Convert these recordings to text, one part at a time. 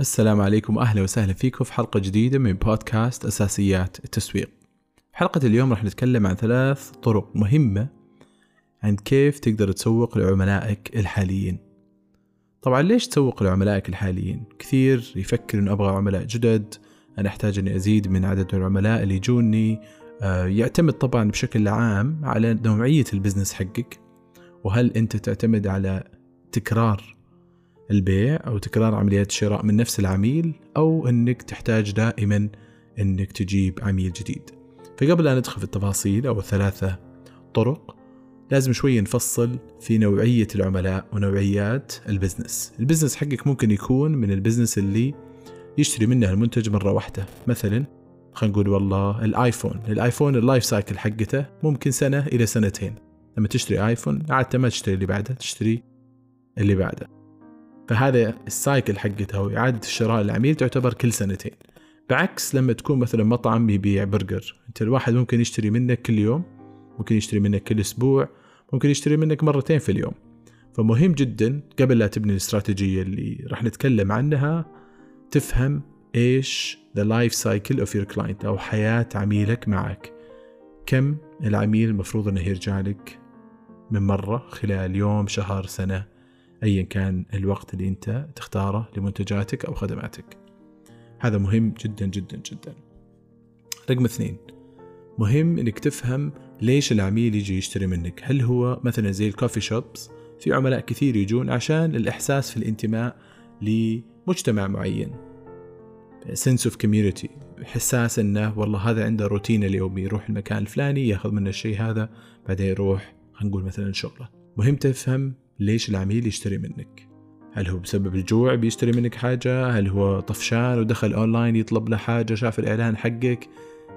السلام عليكم واهلا وسهلا فيكم في حلقة جديدة من بودكاست أساسيات التسويق. حلقة اليوم راح نتكلم عن ثلاث طرق مهمة عن كيف تقدر تسوق لعملائك الحاليين. طبعا ليش تسوق لعملائك الحاليين؟ كثير يفكر إنه أبغى عملاء جدد، أنا أحتاج إني أزيد من عدد العملاء اللي يجوني، آه، يعتمد طبعا بشكل عام على نوعية البزنس حقك وهل أنت تعتمد على تكرار البيع أو تكرار عمليات الشراء من نفس العميل أو أنك تحتاج دائما أنك تجيب عميل جديد. فقبل لا ندخل في التفاصيل أو الثلاثة طرق لازم شوي نفصل في نوعية العملاء ونوعيات ال business. ال business حقك ممكن يكون من ال business اللي يشتري منه المنتج مرة واحدة. مثلا خلينا نقول والله ال iPhone. ال iPhone ال life cycle حقته ممكن سنة إلى سنتين. لما تشتري iPhone عادة ما تشتري اللي بعده تشتري اللي بعده. فهذا ال cycle حقته أو إعادة الشراء للعميل تعتبر كل سنتين. بعكس لما تكون مثلا مطعم يبيع برجر أنت الواحد ممكن يشتري منك كل يوم ممكن يشتري منك كل أسبوع ممكن يشتري منك مرتين في اليوم. فمهم جدا قبل لا تبني الاستراتيجية اللي راح نتكلم عنها تفهم إيش the life cycle of your client أو حياة عميلك معك. كم العميل المفروض إنه يرجع لك من مرة خلال يوم شهر سنة؟ ايا كان الوقت اللي أنت تختاره لمنتجاتك أو خدماتك. هذا مهم جدا جدا جدا. رقم اثنين مهم إنك تفهم ليش العميل يجي يشتري منك، هل هو مثلا زي الكوفي شوبس في عملاء كثير يجون عشان الإحساس في الانتماء لمجتمع معين. sense of community إحساس إنه والله هذا عنده روتين اليومي يروح المكان الفلاني ياخذ منه الشيء هذا بعدين يروح خلينا نقول مثلا شغله. مهم تفهم ليش العميل يشتري منك هل هو بسبب الجوع بيشتري منك حاجة هل هو طفشان ودخل أونلاين يطلب له حاجة شاف الإعلان حقك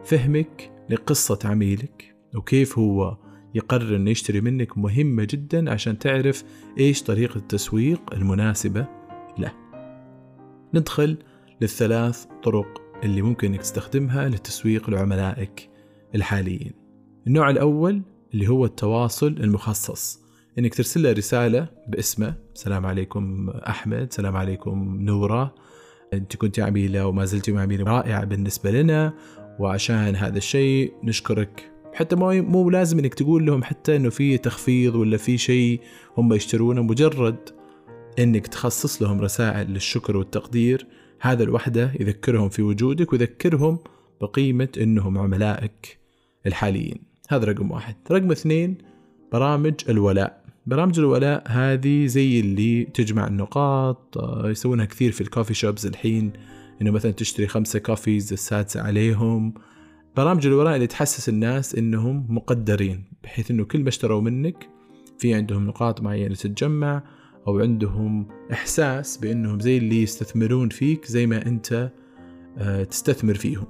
فهمك لقصة عميلك وكيف هو يقرر إنه يشتري منك مهمة جدا عشان تعرف إيش طريقة التسويق المناسبة له. ندخل للثلاث طرق اللي ممكن إنك تستخدمها للتسويق لعملائك الحاليين. النوع الأول اللي هو التواصل المخصص. إنك ترسل له رسالة باسمه. سلام عليكم أحمد سلام عليكم نورة. أنت كنت عميله وما زلت عميله رائعة بالنسبة لنا. وعشان هذا الشيء نشكرك. حتى مو مو لازم إنك تقول لهم حتى إنه في تخفيض ولا في شيء هم يشترونه. مجرد إنك تخصص لهم رسائل للشكر والتقدير. هذا لوحده يذكرهم في وجودك ويذكرهم بقيمة إنهم عملائك الحاليين. هذا رقم واحد. رقم اثنين برامج الولاء. برامج الولاء هذه زي اللي تجمع النقاط آه، يسوونها كثير في الكوفي شوبز الحين إنه مثلا تشتري خمسة كوفيز السادسة عليهم. برامج الولاء اللي تحسس الناس إنهم مقدرين بحيث إنه كل ما اشتروا منك في عندهم نقاط معينة تتجمع أو عندهم إحساس بإنهم زي اللي يستثمرون فيك زي ما أنت آه، تستثمر فيهم.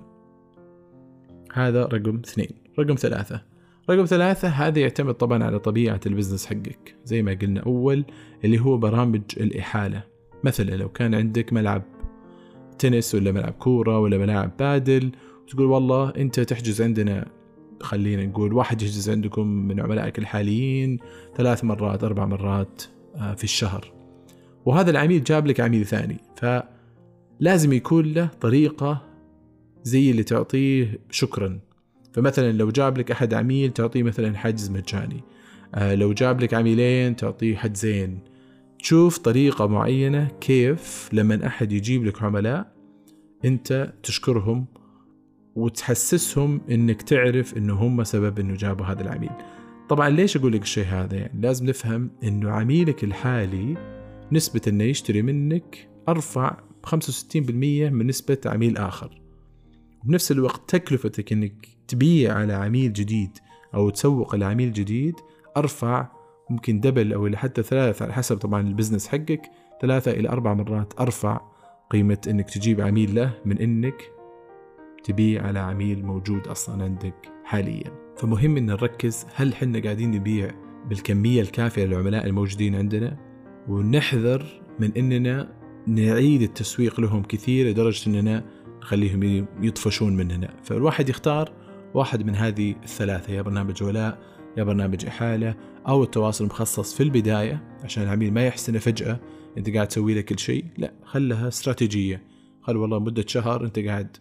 هذا رقم اثنين. رقم ثلاثة. رقم ثلاثة هذا يعتمد طبعا على طبيعة ال business حقك زي ما قلنا أول اللي هو برامج الإحالة. مثلا لو كان عندك ملعب تنس ولا ملعب كورة ولا ملاعب بادل وتقول والله أنت تحجز عندنا خلينا نقول واحد يحجز عندكم من عملائك الحاليين ثلاث مرات أربع مرات آه، في الشهر. وهذا العميل جاب لك عميل ثاني فلازم يكون له طريقة زي اللي تعطيه شكرا. فمثلا لو جاب لك أحد عميل تعطيه مثلا حجز مجاني. آه لو جاب لك عميلين تعطيه حجزين تشوف طريقة معينة كيف لما أحد يجيب لك عملاء أنت تشكرهم وتحسسهم أنك تعرف أنه هم سبب أنه جابوا هذا العميل. طبعا ليش أقول لك الشيء هذا؟ يعني لازم نفهم أنه عميلك الحالي نسبة أنه يشتري منك أرفع 65% من نسبة عميل آخر. بنفس الوقت تكلفتك إنك تبيع على عميل جديد أو تسوق لعميل جديد أرفع ممكن double أو حتى ثلاث على حسب طبعا ال business حقك ثلاثة إلى أربع مرات أرفع قيمة إنك تجيب عميل له من إنك تبيع على عميل موجود أصلا عندك حاليا. فمهم إن نركز هل حنا قاعدين نبيع بالكمية الكافية للعملاء الموجودين عندنا؟ ونحذر من إننا نعيد التسويق لهم كثير لدرجة إننا نخليهم يطفشون مننا فالواحد يختار واحد من هذه الثلاثة يا برنامج ولاء يا برنامج إحالة أو التواصل المخصص في البداية عشان العميل ما يحس إنه فجأة أنت قاعد تسوي لك كل شيء لا خلها استراتيجية. خل والله مدة شهر أنت قاعد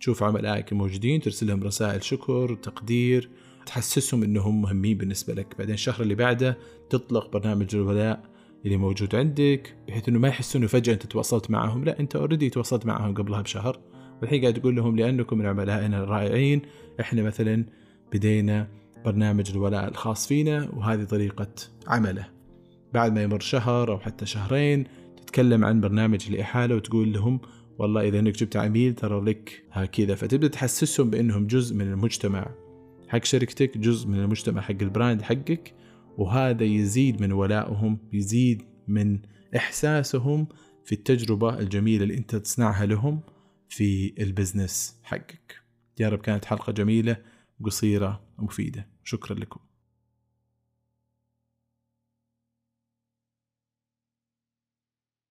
تشوف عملائك الموجودين ترسل لهم رسائل شكر تقدير تحسسهم إنهم مهمين بالنسبة لك. بعدين الشهر اللي بعده تطلق برنامج الولاء اللي موجود عندك بحيث إنه ما يحسوا إنه فجأة أنت تواصلت معهم لا أنت اوريدي تواصلت معهم قبلها بشهر. والحين قاعد تقول لهم لأنكم من عملائنا الرائعين إحنا مثلا بدينا برنامج الولاء الخاص فينا وهذه طريقة عمله. بعد ما يمر شهر أو حتى شهرين تتكلم عن برنامج الإحالة وتقول لهم والله إذا إنك جبت عميل ترى لك هكذا. فتبدأ تحسسهم بأنهم جزء من المجتمع. حق شركتك جزء من المجتمع حق البراند حقك. وهذا يزيد من ولائهم يزيد من إحساسهم في التجربة الجميلة اللي أنت تصنعها لهم. في البزنس حقك. يا رب كانت حلقة جميلة قصيرة ومفيده شكرا لكم.